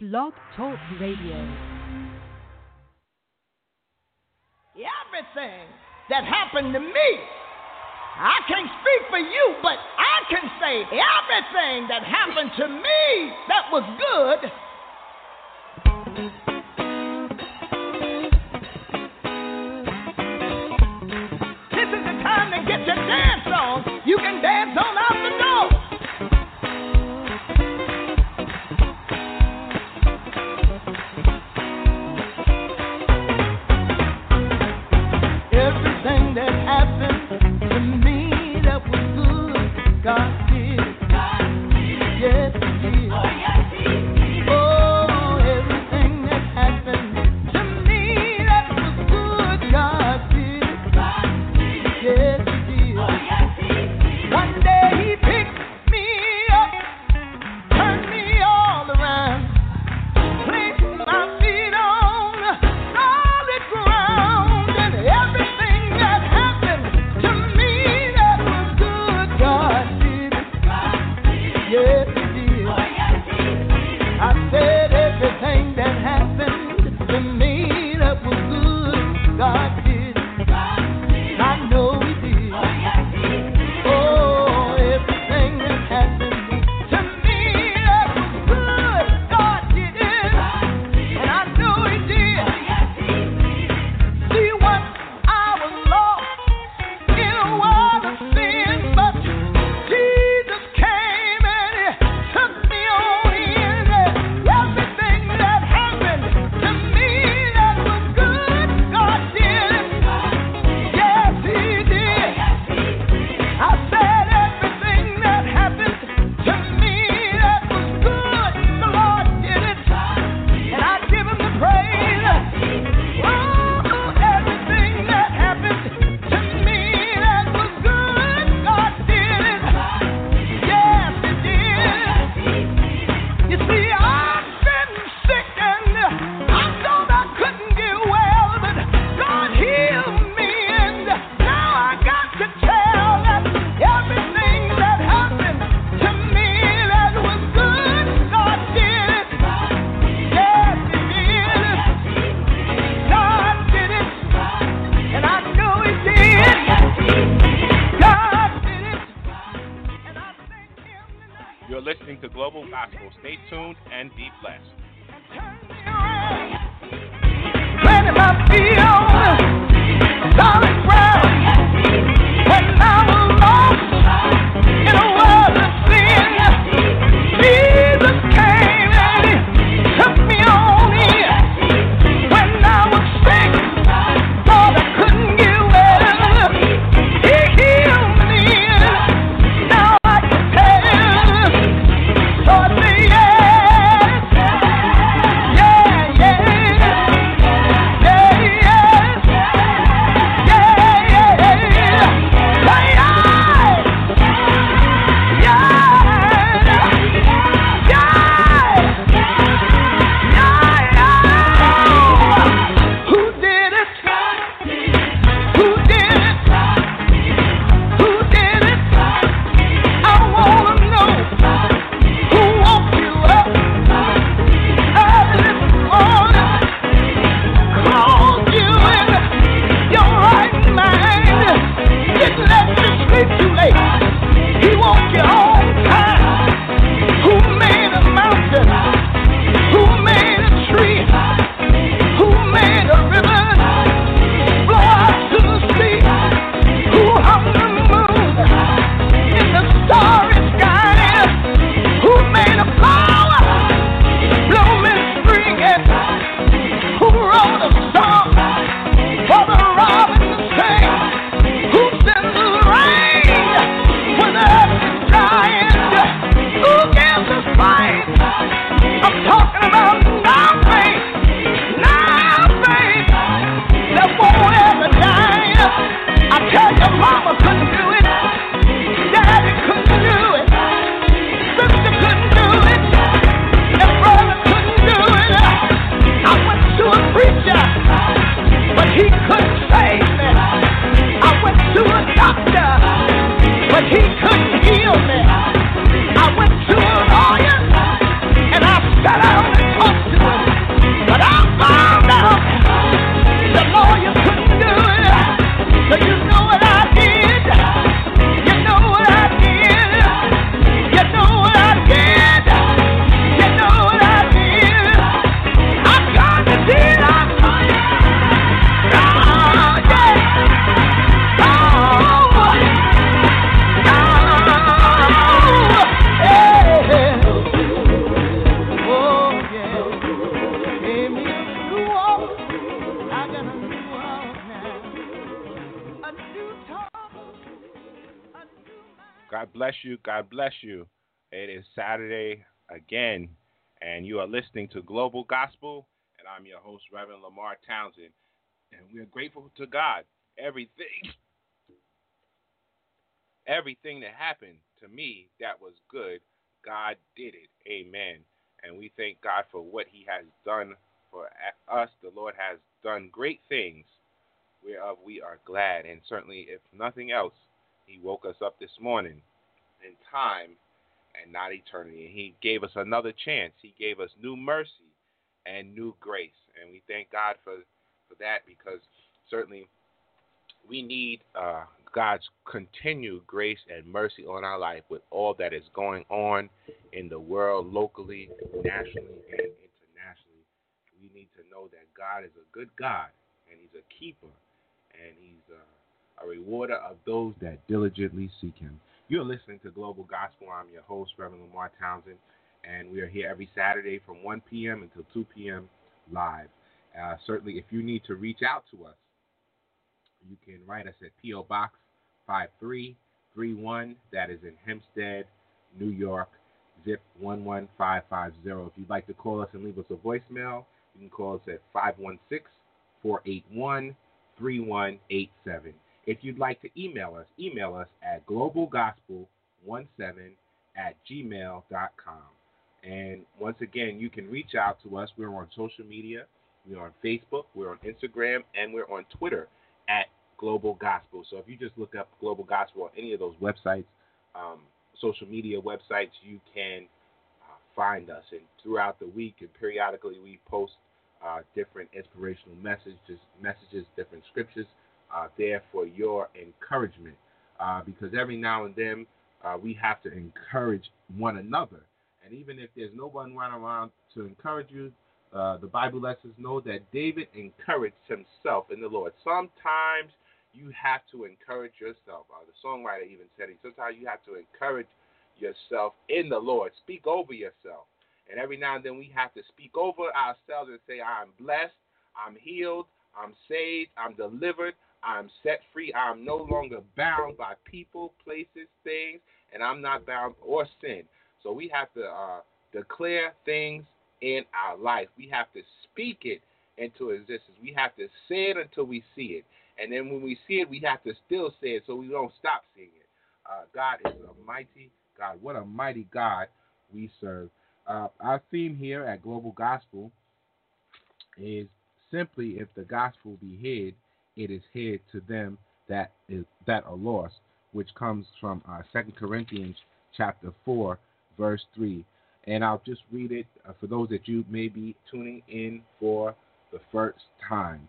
Blog Talk Radio. Everything that happened to me, I can't speak for you, but I can say everything that happened to me that was good and you are listening to Global Gospel, and I'm your host, Reverend LeMarr Townsend. And we are grateful to God. Everything, everything that happened to me that was good, God did it. Amen. And we thank God for what He has done for us. The Lord has done great things whereof we are glad. And certainly, if nothing else, He woke us up this morning in time and not eternity. And He gave us another chance. He gave us new mercy and new grace. And we thank God for, for that because certainly we need uh, God's continued grace and mercy on our life with all that is going on in the world, locally, nationally, and internationally. We need to know that God is a good God and He's a keeper and He's a, a rewarder of those that diligently seek Him. You're listening to Global Gospel. I'm your host, Reverend LeMarr Townsend, and we are here every Saturday from 1 p.m. until 2 p.m. live. Uh, certainly, if you need to reach out to us, you can write us at P.O. Box 5331. That is in Hempstead, New York, zip 11550. If you'd like to call us and leave us a voicemail, you can call us at 516 481 3187. If you'd like to email us, email us at globalgospel17 at gmail.com. And once again, you can reach out to us. We're on social media. We're on Facebook. We're on Instagram. And we're on Twitter at Global Gospel. So if you just look up Global Gospel on any of those websites, um, social media websites, you can uh, find us. And throughout the week and periodically, we post uh, different inspirational messages, messages, different scriptures uh, there for your encouragement. Uh, because every now and then uh, we have to encourage one another. And even if there's no one around to encourage you, uh, the Bible lets us know that David encouraged himself in the Lord. Sometimes you have to encourage yourself. Uh, the songwriter even said it. Sometimes you have to encourage yourself in the Lord. Speak over yourself. And every now and then we have to speak over ourselves and say, I'm blessed, I'm healed, I'm saved, I'm delivered, I'm set free, I'm no longer bound by people, places, things, and I'm not bound or sin. So we have to uh, declare things in our life. We have to speak it into existence. We have to say it until we see it. And then when we see it, we have to still say it so we don't stop seeing it. Uh, God is a mighty God. What a mighty God we serve. Uh, our theme here at Global Gospel is simply if the gospel be hid, it is hid to them that is that are lost, which comes from uh, 2 Corinthians chapter 4, verse 3. And I'll just read it uh, for those that you may be tuning in for the first time.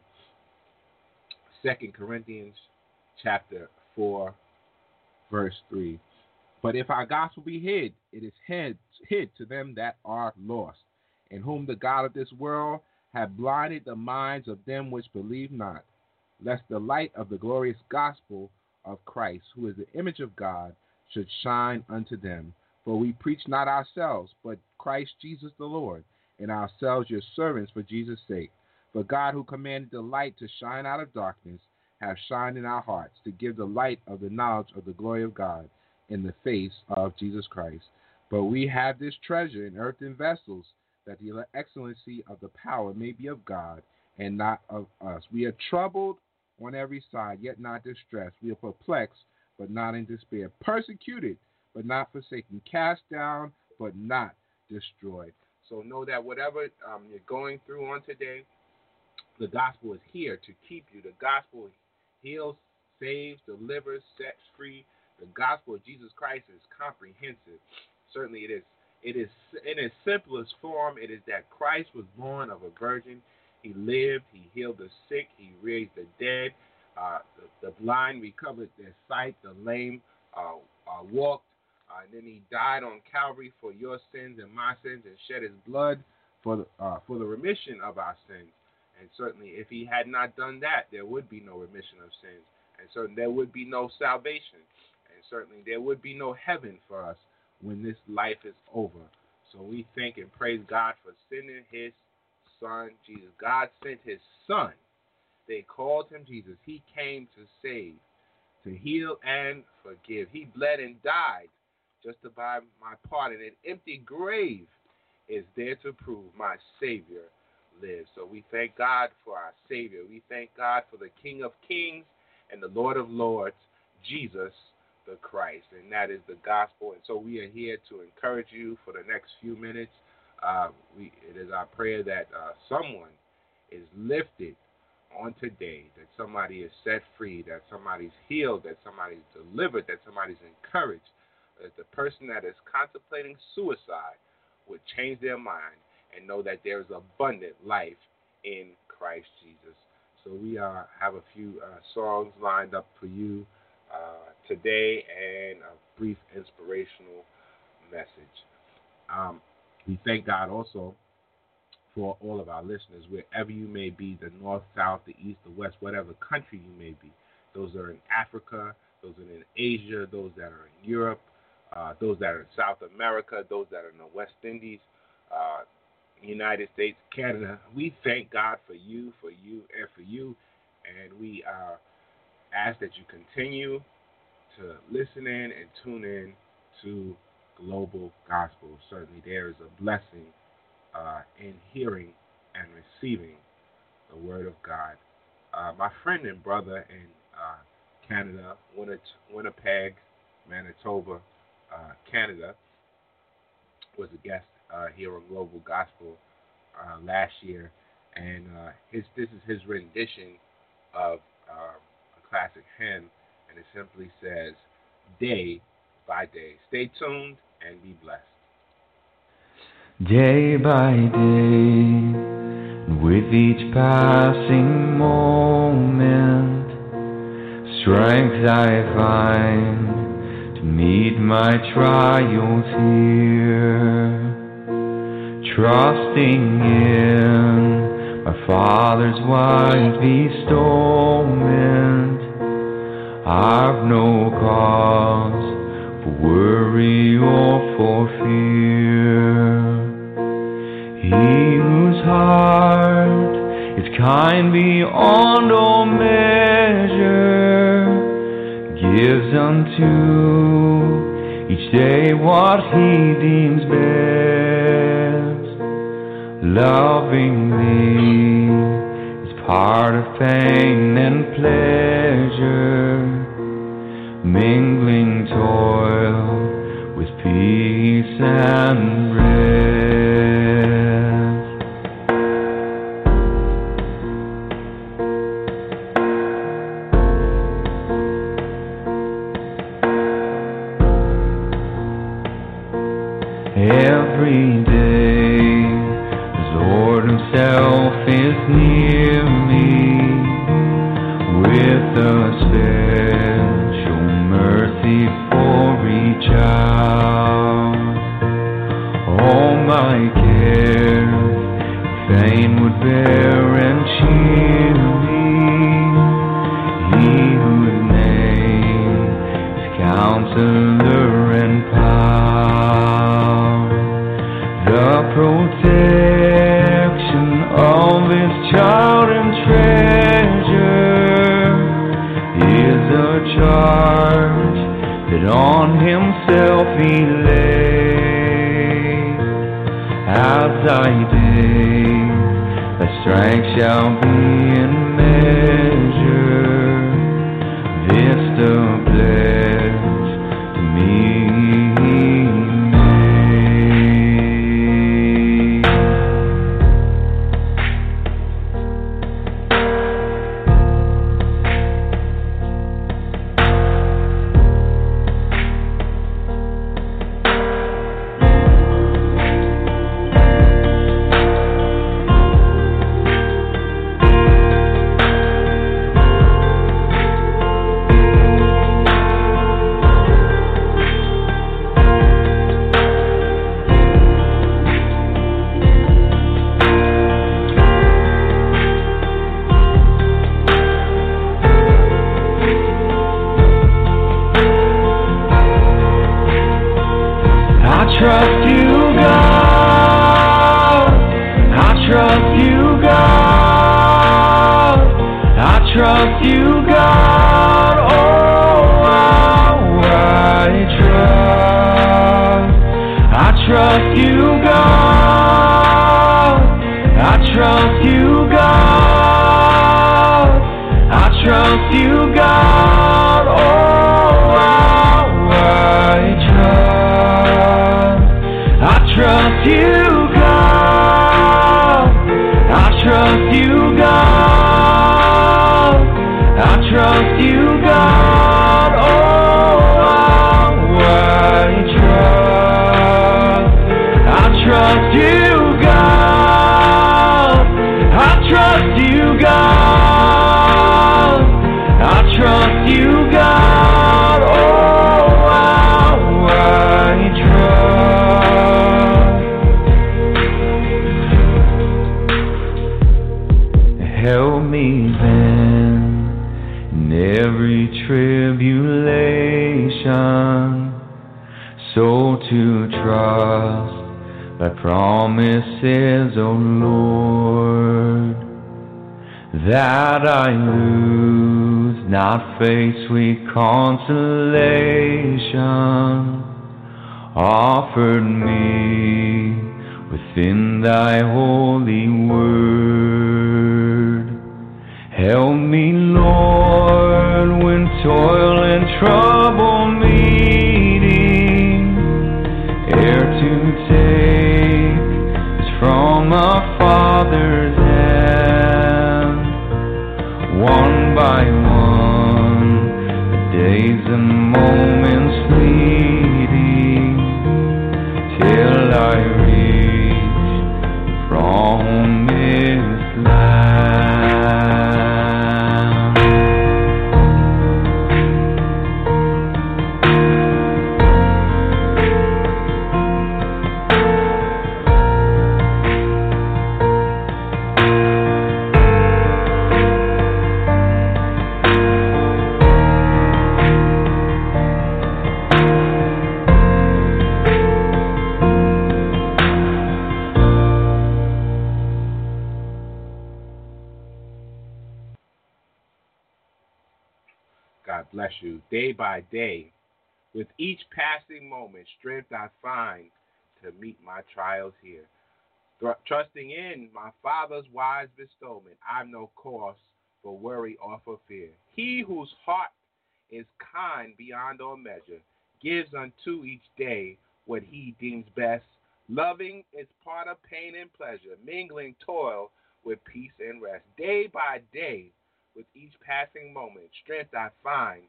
2 Corinthians chapter 4, verse 3. But if our gospel be hid, it is hid, hid to them that are lost, in whom the God of this world hath blinded the minds of them which believe not, lest the light of the glorious gospel of Christ, who is the image of God, should shine unto them. For we preach not ourselves, but Christ Jesus the Lord, and ourselves your servants for Jesus' sake. For God, who commanded the light to shine out of darkness, hath shined in our hearts to give the light of the knowledge of the glory of God in the face of Jesus Christ. But we have this treasure in earthen vessels, that the excellency of the power may be of God and not of us. We are troubled on every side, yet not distressed. We are perplexed, but not in despair. Persecuted, but not forsaken. Cast down, but not destroyed. So know that whatever um, you're going through on today, the gospel is here to keep you. The gospel heals, saves, delivers, sets free, the gospel of Jesus Christ is comprehensive. Certainly, it is. It is in its simplest form. It is that Christ was born of a virgin. He lived. He healed the sick. He raised the dead. Uh, the, the, blind recovered their sight. The lame uh, uh, walked. Uh, and then he died on Calvary for your sins and my sins, and shed his blood for the, uh, for the remission of our sins. And certainly, if he had not done that, there would be no remission of sins, and certainly there would be no salvation And certainly there would be no heaven for us when this life is over. So we thank and praise God for sending his son, Jesus. God sent his son. They called him Jesus. He came to save, to heal and forgive. He bled and died just to buy my part in an empty grave is there to prove my Savior lives. So we thank God for our Savior. We thank God for the King of Kings and the Lord of Lords, Jesus the Christ. And that is the gospel. And so we are here to encourage you for the next few minutes. Uh, we, it is our prayer that uh, someone is lifted on today, that somebody is set free, that somebody's healed, that somebody's delivered, that somebody's encouraged, that the person that is contemplating suicide would change their mind and know that there is abundant life in Christ Jesus. So we uh, have a few uh, songs lined up for you uh, today and a brief inspirational message. Um, we thank God also for all of our listeners, wherever you may be the north, south, the east, the west, whatever country you may be. Those that are in Africa, those that are in Asia, those that are in Europe, uh, those that are in South America, those that are in the West Indies, uh, United States, Canada. We thank God for you, for you, and for you. And we uh, ask that you continue to listen in and tune in to Global Gospel. Certainly, there is a blessing uh, in hearing and receiving the Word of God. Uh, my friend and brother in uh, Canada, Winnipeg, Manitoba, uh, Canada, was a guest uh, here on Global Gospel uh, last year, and his this is his rendition of um, a classic hymn, and it simply says, "Day by day." Stay tuned and be blessed. Day by day, with each passing moment, strength I find to meet my trials here. Trusting in my Father's wise bestowment, I've no cause for worry or for fear. He whose heart is kind beyond all measure gives unto each day what he deems best. Loving thee is part of pain and pleasure, mingling toil with peace and rest. every day. The Lord Himself is near me with a hour. All my fain would bear and cheer me. He whose name is Counselor and Power the protection strength sweet consolation offered me within thy holy moment, strength I find to meet my trials here. Trusting in my Father's wise bestowment, I've no cause for worry or for fear. He whose heart is kind beyond all measure gives unto each day what he deems best. Loving is part of pain and pleasure, mingling toil with peace and rest. Day by day, with each passing moment, strength I find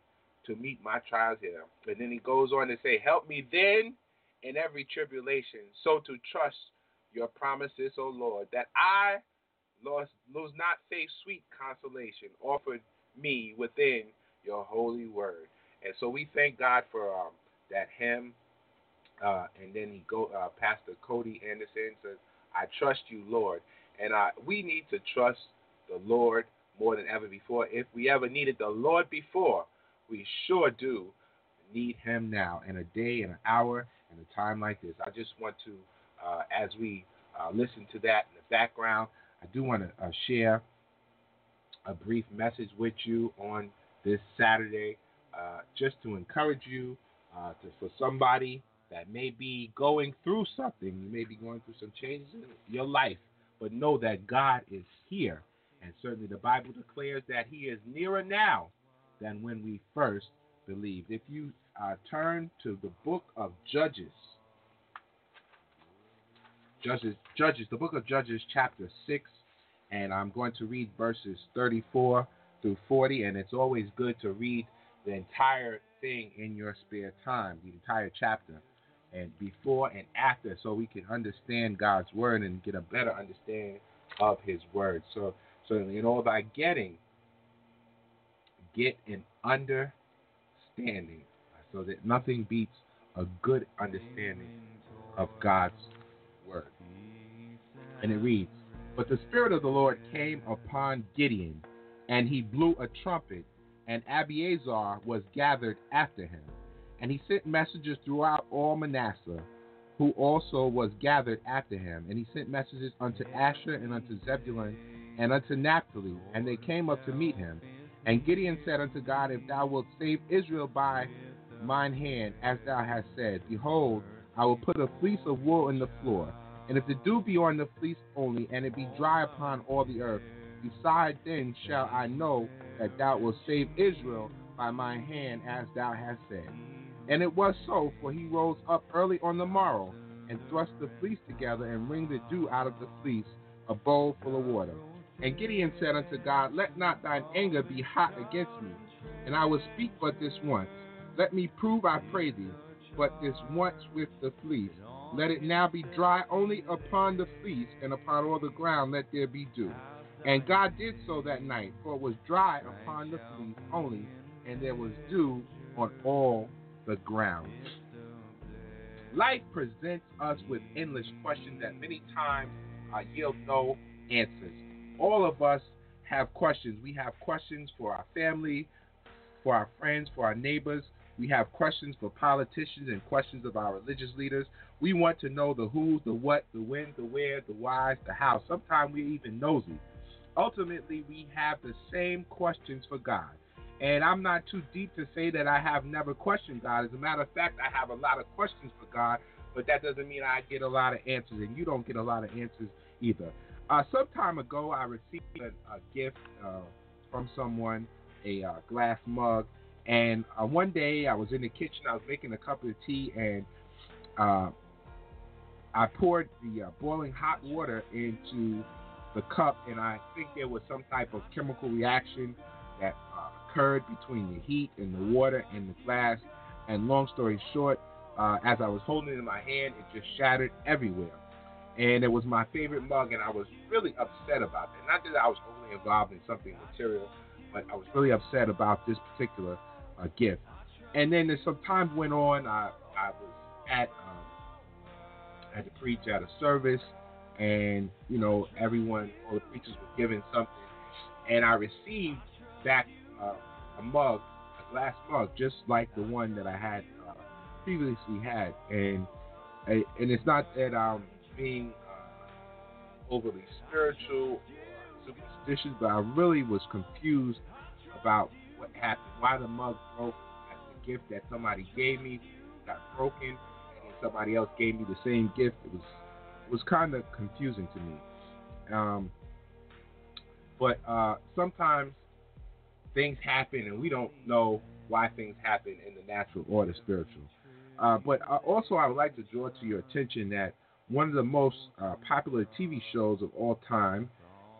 to meet my trials here. And then he goes on to say, Help me then in every tribulation, so to trust your promises, O Lord, that I Lord, lose not faith's sweet consolation offered me within your holy word. And so we thank God for um, that hymn. Uh, and then he go, uh, Pastor Cody Anderson says, "I trust you, Lord." And uh, we need to trust the Lord more than ever before. If we ever needed the Lord before, we sure do need Him now. In a day, in an hour, in a time like this, I just want to, uh, as we uh, listen to that in the background, I do want to uh, share a brief message with you on this Saturday, uh, just to encourage you, uh, to, for somebody that may be going through something. You may be going through some changes in your life, but know that God is here. And certainly the Bible declares that He is nearer now than when we first believed. If you uh, turn to the book of Judges, Judges, Judges, the book of Judges, chapter 6, and I'm going to read verses 34 through 40. And it's always good to read the entire thing in your spare time, the entire chapter, and before and after, so we can understand God's word and get a better understanding of His word. So, so in all thy getting, get an understanding, so that nothing beats a good understanding of God's word. And it reads, But the Spirit of the Lord came upon Gideon, and he blew a trumpet, and Abiezer was gathered after him. And he sent messengers throughout all Manasseh, who also was gathered after him. And he sent messages unto Asher and unto Zebulun and unto Naphtali, and they came up to meet him. And Gideon said unto God, If thou wilt save Israel by mine hand, as thou hast said, behold, I will put a fleece of wool in the floor, And if the dew be on the fleece only, and it be dry upon all the earth, beside then shall I know that thou wilt save Israel by my hand, as thou hast said. And it was so, for he rose up early on the morrow, and thrust the fleece together, and wringed the dew out of the fleece, a bowl full of water. And Gideon said unto God, Let not thine anger be hot against me, and I will speak but this once. Let me prove, I pray thee, but this once with the fleece. Let it now be dry only upon the fleece, and upon all the ground let there be dew. And God did so that night, for it was dry upon the fleece only, and there was dew on all the ground. Life presents us with endless questions that many times uh, yield no answers. All of us have questions. We have questions for our family, for our friends, for our neighbors. We have questions for politicians and questions of our religious leaders. We want to know the who, the what, the when, the where, the why, the how. Sometimes we're even nosy. Ultimately, we have the same questions for God. And I'm not too deep to say that I have never questioned God. As a matter of fact, I have a lot of questions for God, but that doesn't mean I get a lot of answers, and you don't get a lot of answers either. Uh, some time ago, I received a, a gift uh, from someone, a uh, glass mug, and uh, one day I was in the kitchen, I was making a cup of tea, and uh, I poured the uh, boiling hot water into the cup, and I think there was some type of chemical reaction that occurred between the heat and the water and the glass. And long story short, uh, as I was holding it in my hand, it just shattered everywhere. And it was my favorite mug, and I was really upset about that. Not that I was only involved in something material, but I was really upset about this particular uh, gift. And then as some time went on, I, I was at um, had to preach at a service, and you know everyone, all the preachers were given something, and I received back uh, a mug, a glass mug, just like the one that I had uh, previously had, and and it's not that I'm being uh, overly spiritual or superstitious, but I really was confused about what happened, why the mug broke, the gift that somebody gave me got broken, and then somebody else gave me the same gift. It was it was kind of confusing to me. Um, but uh, sometimes things happen and we don't know why things happen in the natural or the spiritual. Uh, but uh, also, I would like to draw to your attention that one of the most uh, popular TV shows of all time,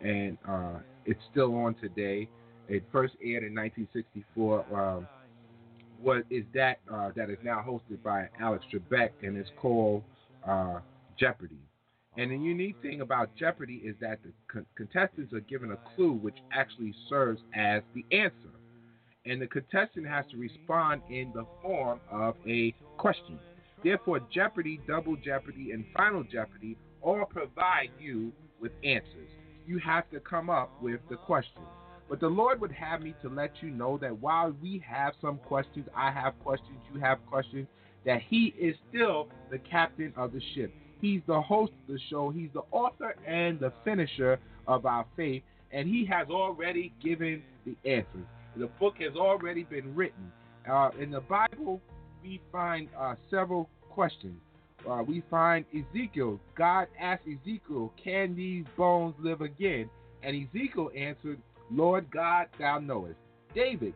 and uh, it's still on today. It first aired in 1964. Um, what is that uh, that is now hosted by Alex Trebek, and it's called uh, Jeopardy. And the unique thing about Jeopardy is that the con- contestants are given a clue which actually serves as the answer. And the contestant has to respond in the form of a question. Therefore, Jeopardy, Double Jeopardy, and Final Jeopardy all provide you with answers. You have to come up with the questions. But the Lord would have me to let you know that while we have some questions, I have questions, you have questions, that He is still the captain of the ship. He's the host of the show. He's the author and the finisher of our faith, and he has already given the answers. The book has already been written. Uh, in the Bible, we find uh, several questions. Uh, we find Ezekiel. God asked Ezekiel, Can these bones live again? And Ezekiel answered, Lord God, thou knowest. David,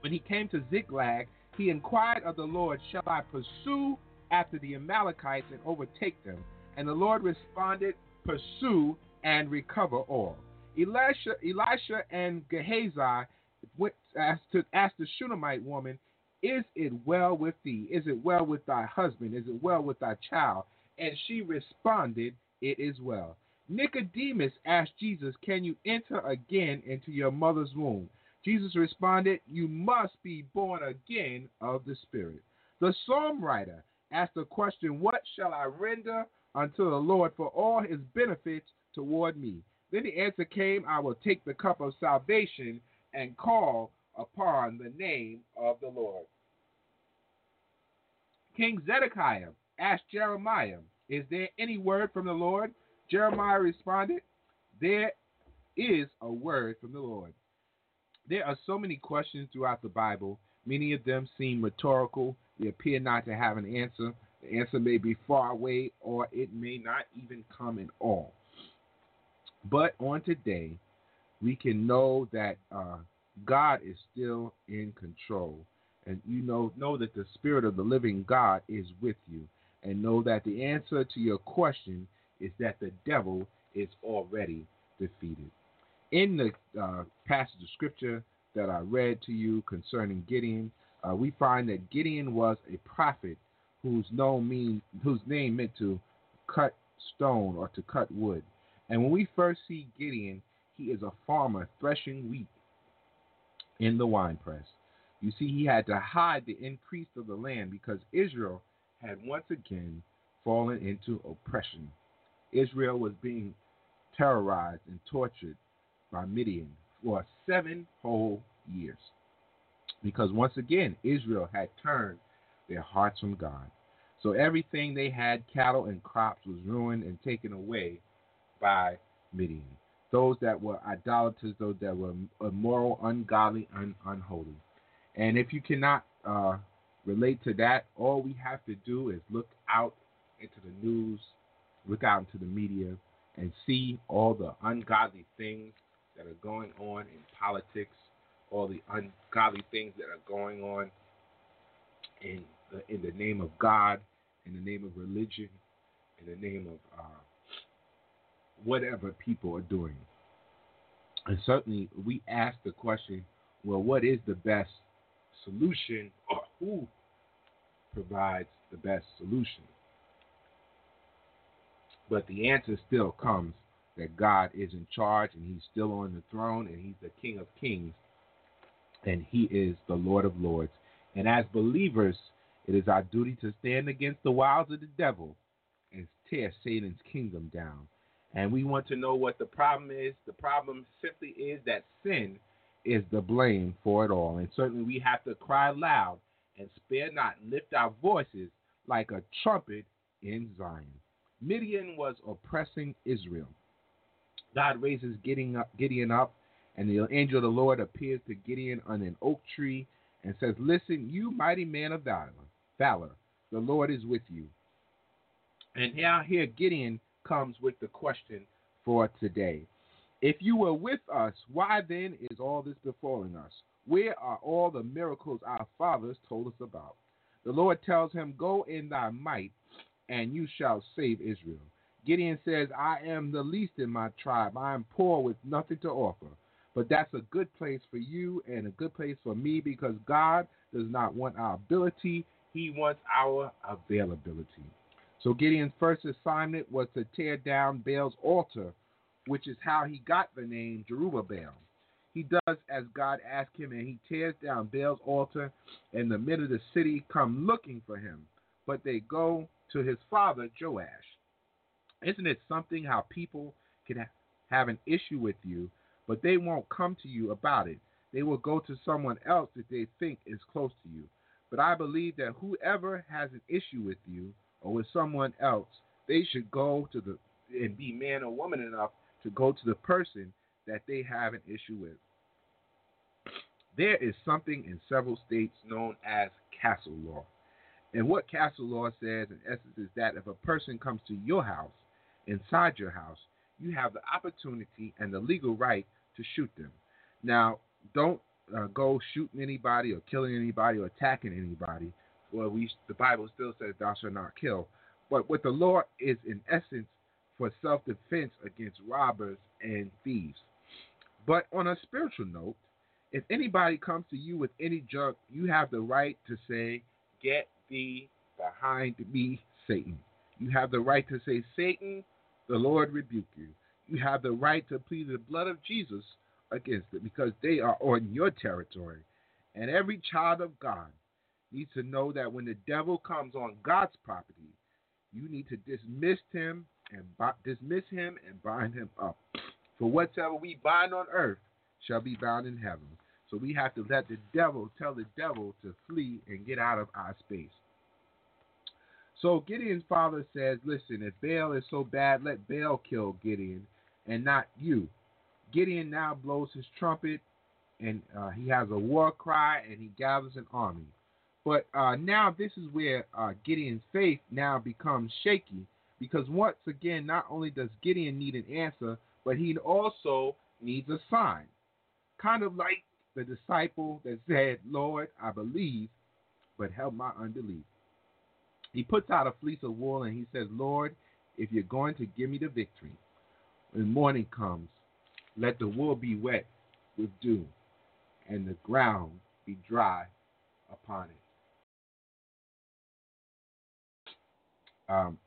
when he came to Ziklag, he inquired of the Lord, Shall I pursue after the Amalekites and overtake them. And the Lord responded, Pursue and recover all. Elisha, Elisha and Gehazi went asked, to, asked the Shunammite woman, Is it well with thee? Is it well with thy husband? Is it well with thy child? And she responded, It is well. Nicodemus asked Jesus, Can you enter again into your mother's womb? Jesus responded, You must be born again of the Spirit. The psalm writer asked the question, What shall I render unto the Lord for all his benefits toward me? Then the answer came, I will take the cup of salvation and call upon the name of the Lord. King Zedekiah asked Jeremiah, Is there any word from the Lord? Jeremiah responded, There is a word from the Lord. There are so many questions throughout the Bible. Many of them seem rhetorical they appear not to have an answer. The answer may be far away or it may not even come at all. But on today, we can know that uh, God is still in control. And you know, know that the Spirit of the living God is with you. And know that the answer to your question is that the devil is already defeated. In the uh, passage of scripture that I read to you concerning Gideon, uh, we find that Gideon was a prophet whose, mean, whose name meant to cut stone or to cut wood. And when we first see Gideon, he is a farmer threshing wheat in the winepress. You see, he had to hide the increase of the land because Israel had once again fallen into oppression. Israel was being terrorized and tortured by Midian for seven whole years. Because once again, Israel had turned their hearts from God. So everything they had, cattle and crops, was ruined and taken away by Midian. Those that were idolaters, those that were immoral, ungodly, and unholy. And if you cannot uh, relate to that, all we have to do is look out into the news, look out into the media, and see all the ungodly things that are going on in politics, all the ungodly things that are going on in the, in the name of God, in the name of religion, in the name of uh, whatever people are doing. And certainly, we ask the question well, what is the best solution, or who provides the best solution? But the answer still comes that God is in charge and He's still on the throne and He's the King of Kings and He is the Lord of Lords. And as believers, it is our duty to stand against the wiles of the devil and tear Satan's kingdom down. And we want to know what the problem is. The problem simply is that sin is the blame for it all. And certainly we have to cry loud and spare not, lift our voices like a trumpet in Zion. Midian was oppressing Israel. God raises Gideon up, Gideon up, and the angel of the Lord appears to Gideon on an oak tree and says, Listen, you mighty man of valor, valor, the Lord is with you. And now here Gideon comes with the question for today. If you were with us, why then is all this befalling us? Where are all the miracles our fathers told us about? The Lord tells him, Go in thy might, and you shall save Israel. Gideon says, I am the least in my tribe. I am poor with nothing to offer. But that's a good place for you and a good place for me because God does not want our ability, He wants our availability. So Gideon's first assignment was to tear down Baal's altar, which is how he got the name Jerubbaal. He does as God asked him, and he tears down Baal's altar, and the men of the city come looking for him. But they go to his father, Joash. Isn't it something how people can have an issue with you, but they won't come to you about it? They will go to someone else that they think is close to you. But I believe that whoever has an issue with you or with someone else, they should go to the and be man or woman enough to go to the person that they have an issue with. There is something in several states known as castle law. And what castle law says, in essence, is that if a person comes to your house inside your house, you have the opportunity and the legal right to shoot them. Now, don't uh, go shooting anybody or killing anybody or attacking anybody. Well, we the Bible still says thou shalt not kill. But what the law is in essence for self-defense against robbers and thieves. But on a spiritual note, if anybody comes to you with any junk, you have the right to say, "Get thee behind me, Satan." You have the right to say, "Satan, the Lord rebuke you. You have the right to plead the blood of Jesus against it because they are on your territory. And every child of God needs to know that when the devil comes on God's property, you need to dismiss him and dismiss him and bind him up. For whatsoever we bind on earth shall be bound in heaven. So we have to let the devil tell the devil to flee and get out of our space. So Gideon's father says, Listen, if Baal is so bad, let Baal kill Gideon and not you. Gideon now blows his trumpet and uh, he has a war cry and he gathers an army. But uh, now this is where uh, Gideon's faith now becomes shaky because once again, not only does Gideon need an answer, but he also needs a sign. Kind of like the disciple that said, Lord, I believe, but help my unbelief. He puts out a fleece of wool and he says, Lord, if you're going to give me the victory, when morning comes, let the wool be wet with dew and the ground be dry upon it. Um,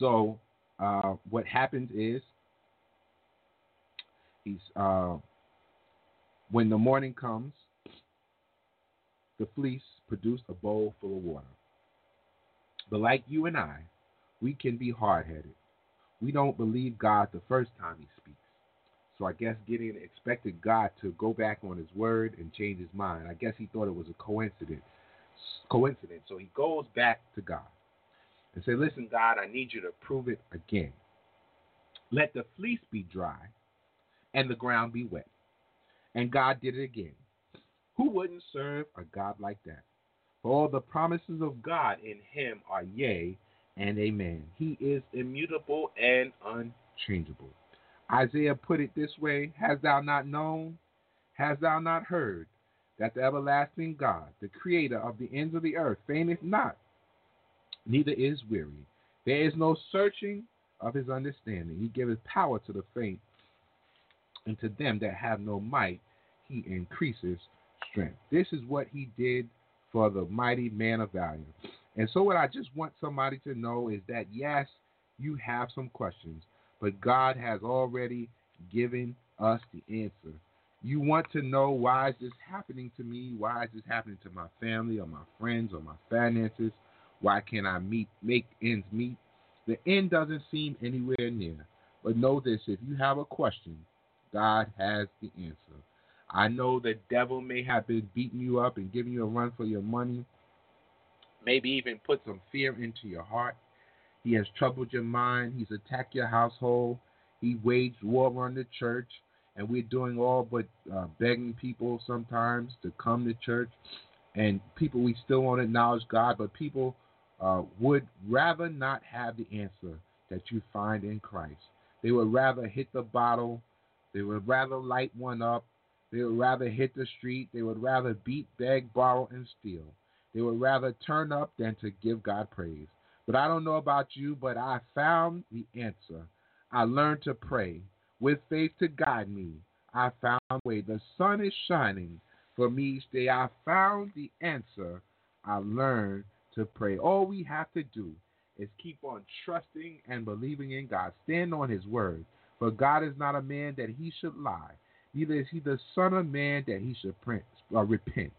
so uh, what happens is he's uh, when the morning comes, the fleece produced a bowl full of water. But like you and I, we can be hard headed. We don't believe God the first time he speaks. So I guess Gideon expected God to go back on his word and change his mind. I guess he thought it was a coincidence. Coincidence. So he goes back to God and say, Listen, God, I need you to prove it again. Let the fleece be dry and the ground be wet. And God did it again. Who wouldn't serve a God like that? For all the promises of God in him are yea and amen. He is immutable and unchangeable. Isaiah put it this way Hast thou not known? Hast thou not heard? That the everlasting God, the creator of the ends of the earth, fainteth not, neither is weary. There is no searching of his understanding. He giveth power to the faint, and to them that have no might, he increases strength. This is what he did for the mighty man of value. And so, what I just want somebody to know is that yes, you have some questions, but God has already given us the answer. You want to know why is this happening to me? Why is this happening to my family or my friends or my finances? Why can't I meet make ends meet? The end doesn't seem anywhere near. But know this if you have a question, God has the answer. I know the devil may have been beating you up and giving you a run for your money, maybe even put some fear into your heart. He has troubled your mind. He's attacked your household. He waged war on the church. And we're doing all but uh, begging people sometimes to come to church. And people, we still won't acknowledge God, but people uh, would rather not have the answer that you find in Christ. They would rather hit the bottle. They would rather light one up. They would rather hit the street. They would rather beat, beg, borrow, and steal. They would rather turn up than to give God praise. But I don't know about you, but I found the answer. I learned to pray with faith to guide me. I found a way. The sun is shining for me each day. I found the answer. I learned to pray. All we have to do is keep on trusting and believing in God. Stand on His word. For God is not a man that he should lie, neither is he the Son of Man that he should print, uh, repent.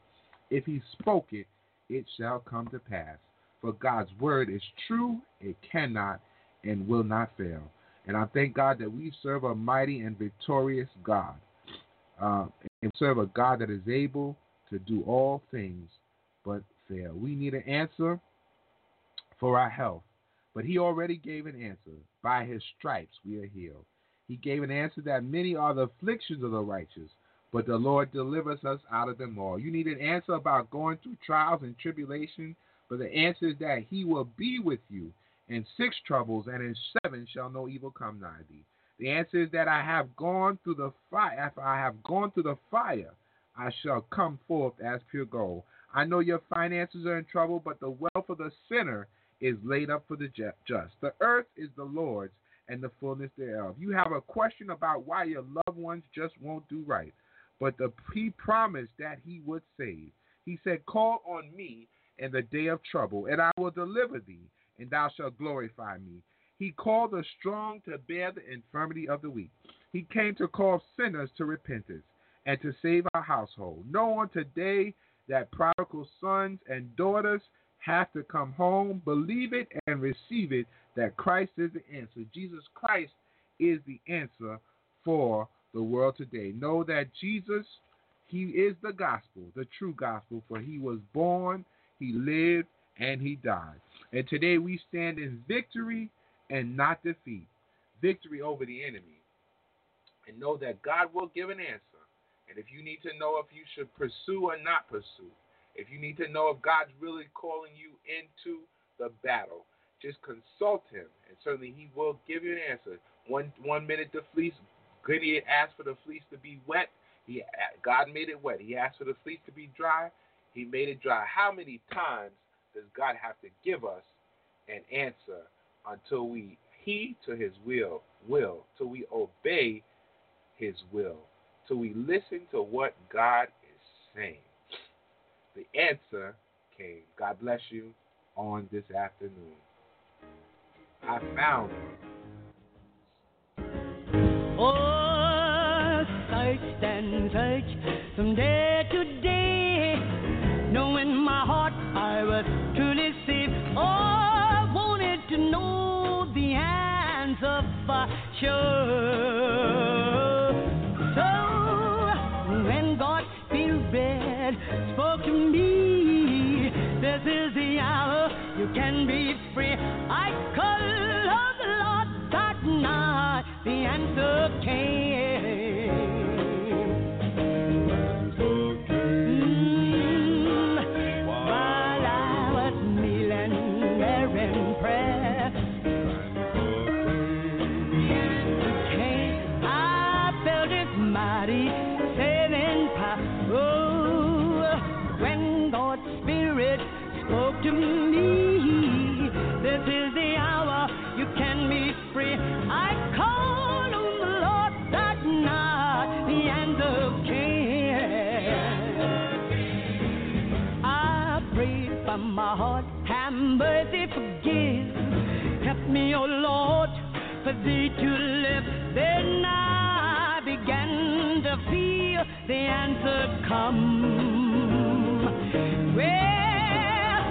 If he spoke it, it shall come to pass. For God's word is true, it cannot and will not fail. And I thank God that we serve a mighty and victorious God. Uh, and serve a God that is able to do all things but fail. We need an answer for our health. But he already gave an answer. By his stripes we are healed. He gave an answer that many are the afflictions of the righteous, but the Lord delivers us out of them all. You need an answer about going through trials and tribulation, but the answer is that he will be with you in six troubles, and in seven shall no evil come nigh thee. The answer is that I have gone through the fire. After I have gone through the fire, I shall come forth as pure gold. I know your finances are in trouble, but the wealth of the sinner is laid up for the just. The earth is the Lord's and the fullness thereof. You have a question about why your loved ones just won't do right, but the, he promised that he would save. He said, Call on me in the day of trouble, and I will deliver thee, and thou shalt glorify me. He called the strong to bear the infirmity of the weak. He came to call sinners to repentance and to save our household. Know on today that prodigal sons and daughters have to come home, believe it, and receive it that Christ is the answer. Jesus Christ is the answer for the world today. Know that Jesus, He is the gospel, the true gospel, for He was born, He lived, and He died. And today we stand in victory and not defeat. Victory over the enemy. And know that God will give an answer. And if you need to know if you should pursue or not pursue, If you need to know if God's really calling you into the battle, just consult Him, and certainly He will give you an answer. One one minute the fleece, Gideon asked for the fleece to be wet. He God made it wet. He asked for the fleece to be dry. He made it dry. How many times does God have to give us an answer until we heed to His will, will, till we obey His will, till we listen to what God is saying? The answer came. God bless you on this afternoon. I found it. Oh, searched and searched from day to day, knowing my heart I was truly safe. Oh, I wanted to know the answer for sure. You can be free. I called on the Lord that night, the answer came. To live. Then I began to feel the answer come. Well,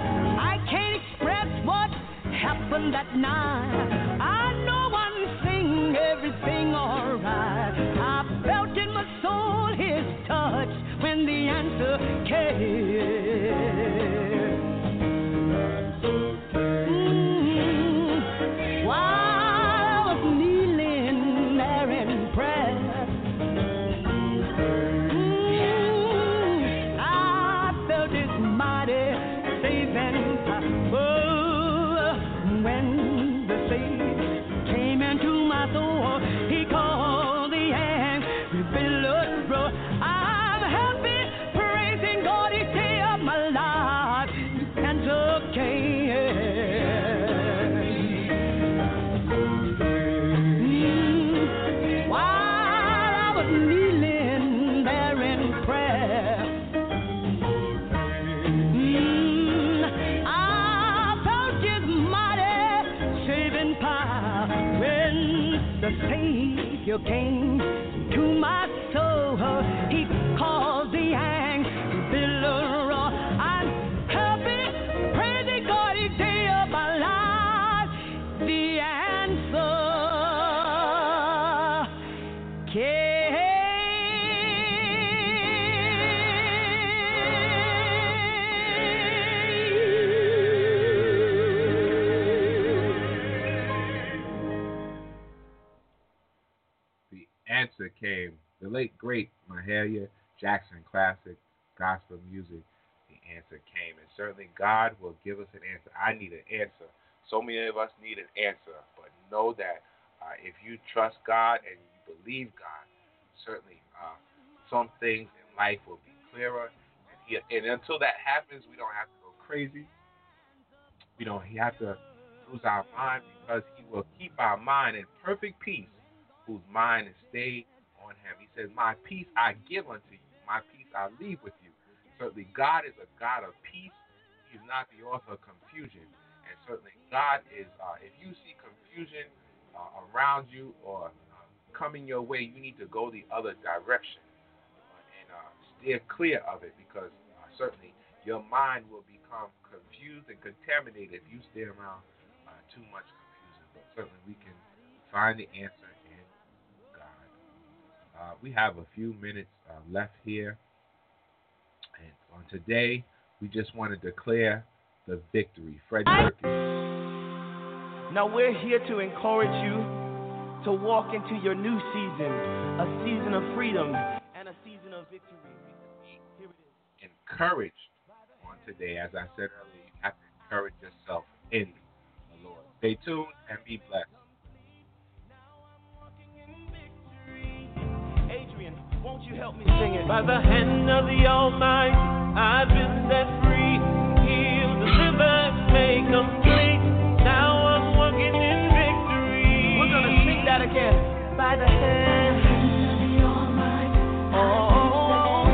I can't express what happened that night. I know one thing, everything alright. I felt in my soul his touch when the answer came. The Savior came to my soul. He caused answer came. The late great Mahalia Jackson classic gospel music. The answer came, and certainly God will give us an answer. I need an answer. So many of us need an answer, but know that uh, if you trust God and you believe God, certainly uh, some things in life will be clearer. And, he, and until that happens, we don't have to go crazy. We don't have to lose our mind because He will keep our mind in perfect peace whose mind is stayed on him. He says, My peace I give unto you, my peace I leave with you. Certainly, God is a God of peace. He is not the author of confusion. And certainly, God is, uh, if you see confusion uh, around you or uh, coming your way, you need to go the other direction uh, and uh, steer clear of it because certainly your mind will become confused and contaminated if you stay around too much confusion. But certainly, we can find the answer. Uh, we have a few minutes uh, left here. And on today, we just want to declare the victory. Fred Perkins. Now we're here to encourage you to walk into your new season, a season of freedom and a season of victory. Here it is. encouraged on today. As I said earlier, you have to encourage yourself in the Lord. Stay tuned and be blessed. You help me sing it? By the hand of the Almighty, I've been set free, healed, delivered, made complete. Now I'm walking in victory. We're gonna sing that again. By the hand. Of the Almighty. Oh,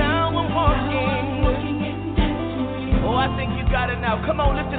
now I'm walking. Oh, I think you got it now. Come on, lift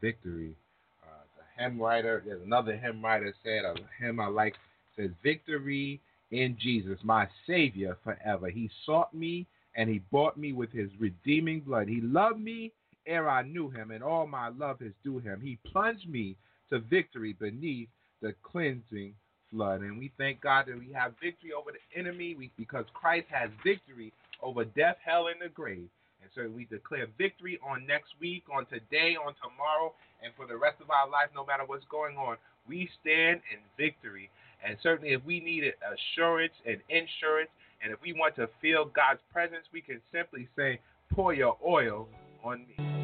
victory. Uh, the hymn writer, there's another hymn writer said, a hymn I like, says, Victory in Jesus, my Savior forever. He sought me and he bought me with his redeeming blood. He loved me ere I knew him, and all my love is due him. He plunged me to victory beneath the cleansing flood. And we thank God that we have victory over the enemy because Christ has victory over death, hell, and the grave. So we declare victory on next week, on today, on tomorrow, and for the rest of our life, no matter what's going on. We stand in victory. And certainly, if we need assurance and insurance, and if we want to feel God's presence, we can simply say, Pour your oil on me.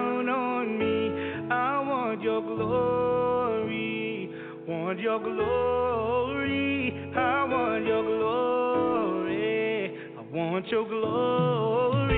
down on me. I want your glory, want your glory. I want your glory, I want your glory.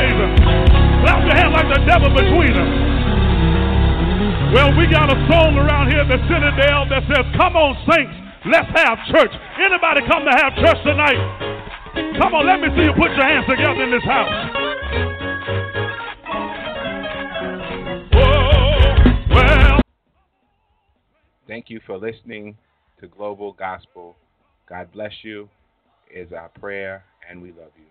Praise Clap your hand like the devil between us. Well, we got a song around here at the Citadel that says, Come on, saints, let's have church. Anybody come to have church tonight? Come on, let me see you put your hands together in this house. Thank you for listening to Global Gospel. God bless you, is our prayer, and we love you.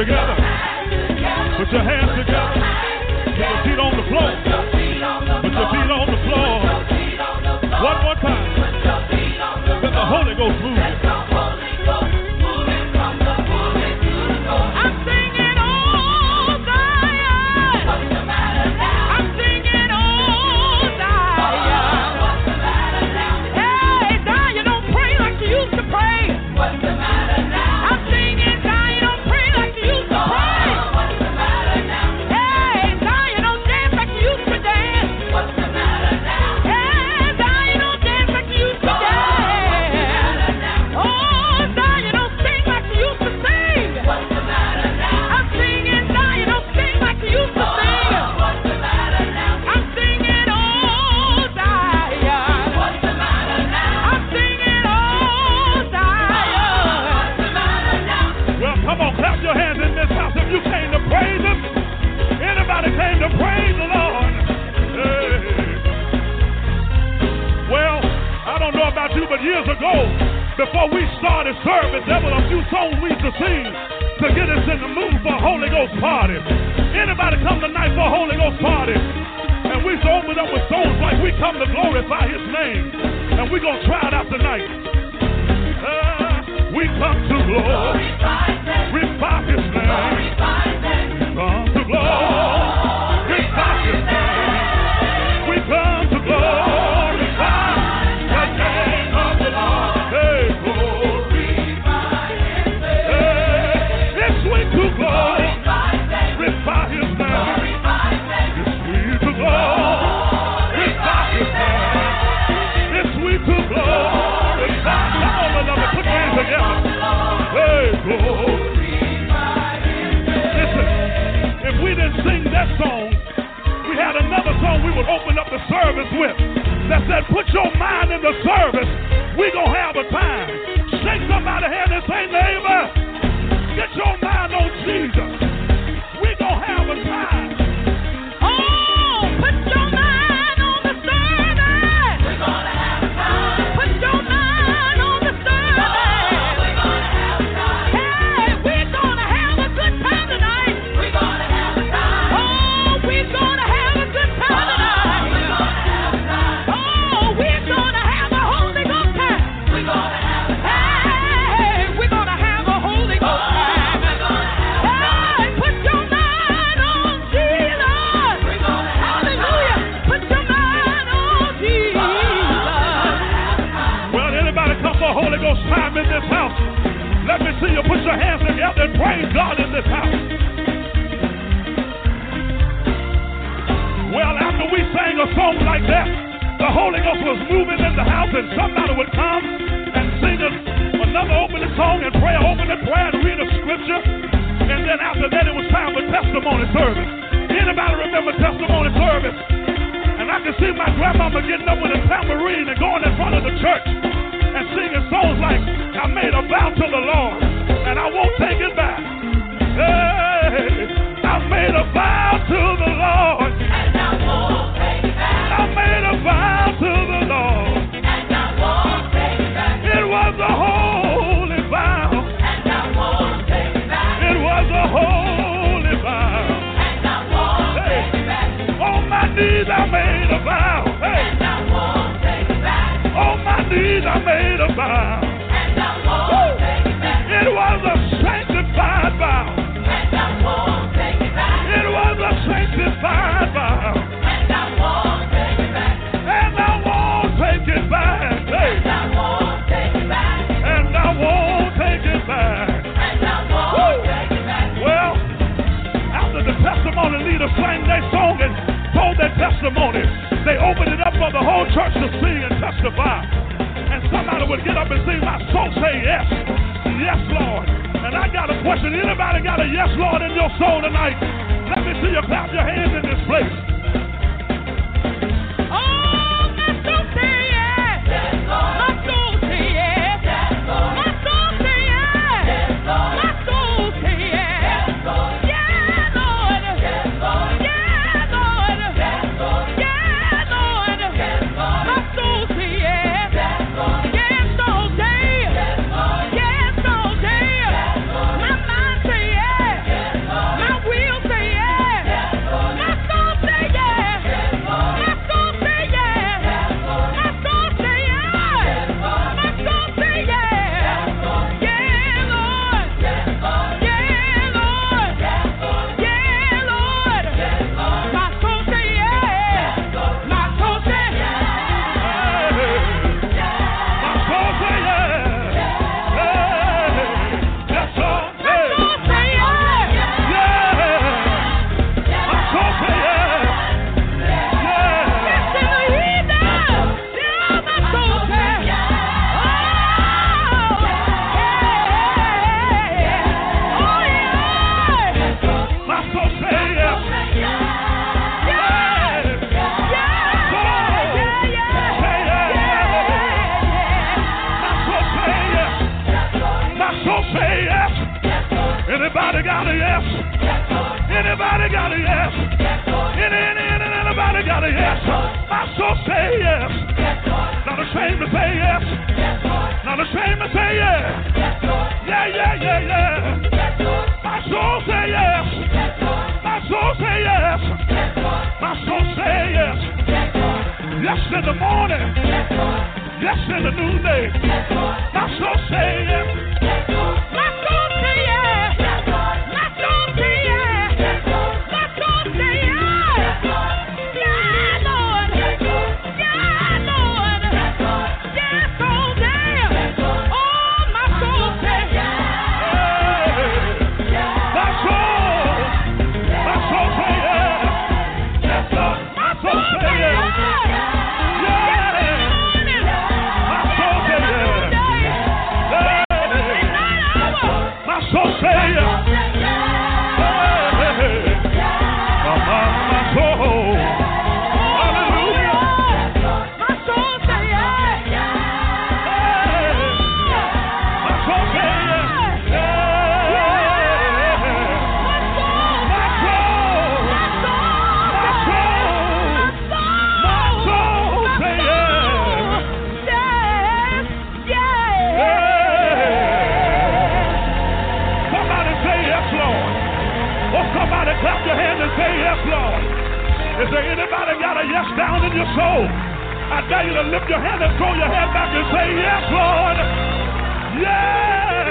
Together. Put your hands together. Put your feet on the floor. Put your feet on the floor. One more time. Let the Holy Ghost move we're going to try it out tonight. Uh, we come to glorify His Listen, if we didn't sing that song, we had another song we would open up the service with that said, Put your mind in the service. We gonna have a time. Shake somebody hand and say, neighbor, get your mind on Jesus. And praise God in this house. Well, after we sang a song like that, the Holy Ghost was moving in the house, and somebody would come and sing another opening song and pray, opening prayer, and read a scripture. And then after that, it was time for testimony service. Anybody remember testimony service? And I can see my grandmama getting up with a tambourine and going in front of the church and singing songs like, I made a vow to the Lord, and I won't take it back. Hey, I made a vow to the Lord. And I won't take it back. I made a vow to the Lord. And I won't take it back. It was a holy vow. And I won't take it back. It was a holy vow. And I won't hey, take it back. on my knees I made a vow. Hey, on my knees I made a vow. Won't take it back. And I won't take it back. And I won't take it back. And I won't take it back. And I won't take it back. Well, after the sang their song and told their testimony, they opened it up for the whole church to and testify. And somebody would get up and sing, My soul say yes. Yes, Lord. And I got a question. Anybody got a yes, Lord, in your soul tonight? Let me see you clap your hands in this place. Clap your hands and say yes, Lord. Is there anybody got a yes down in your soul? I dare you to lift your hand and throw your head back and say yes, Lord. Yeah.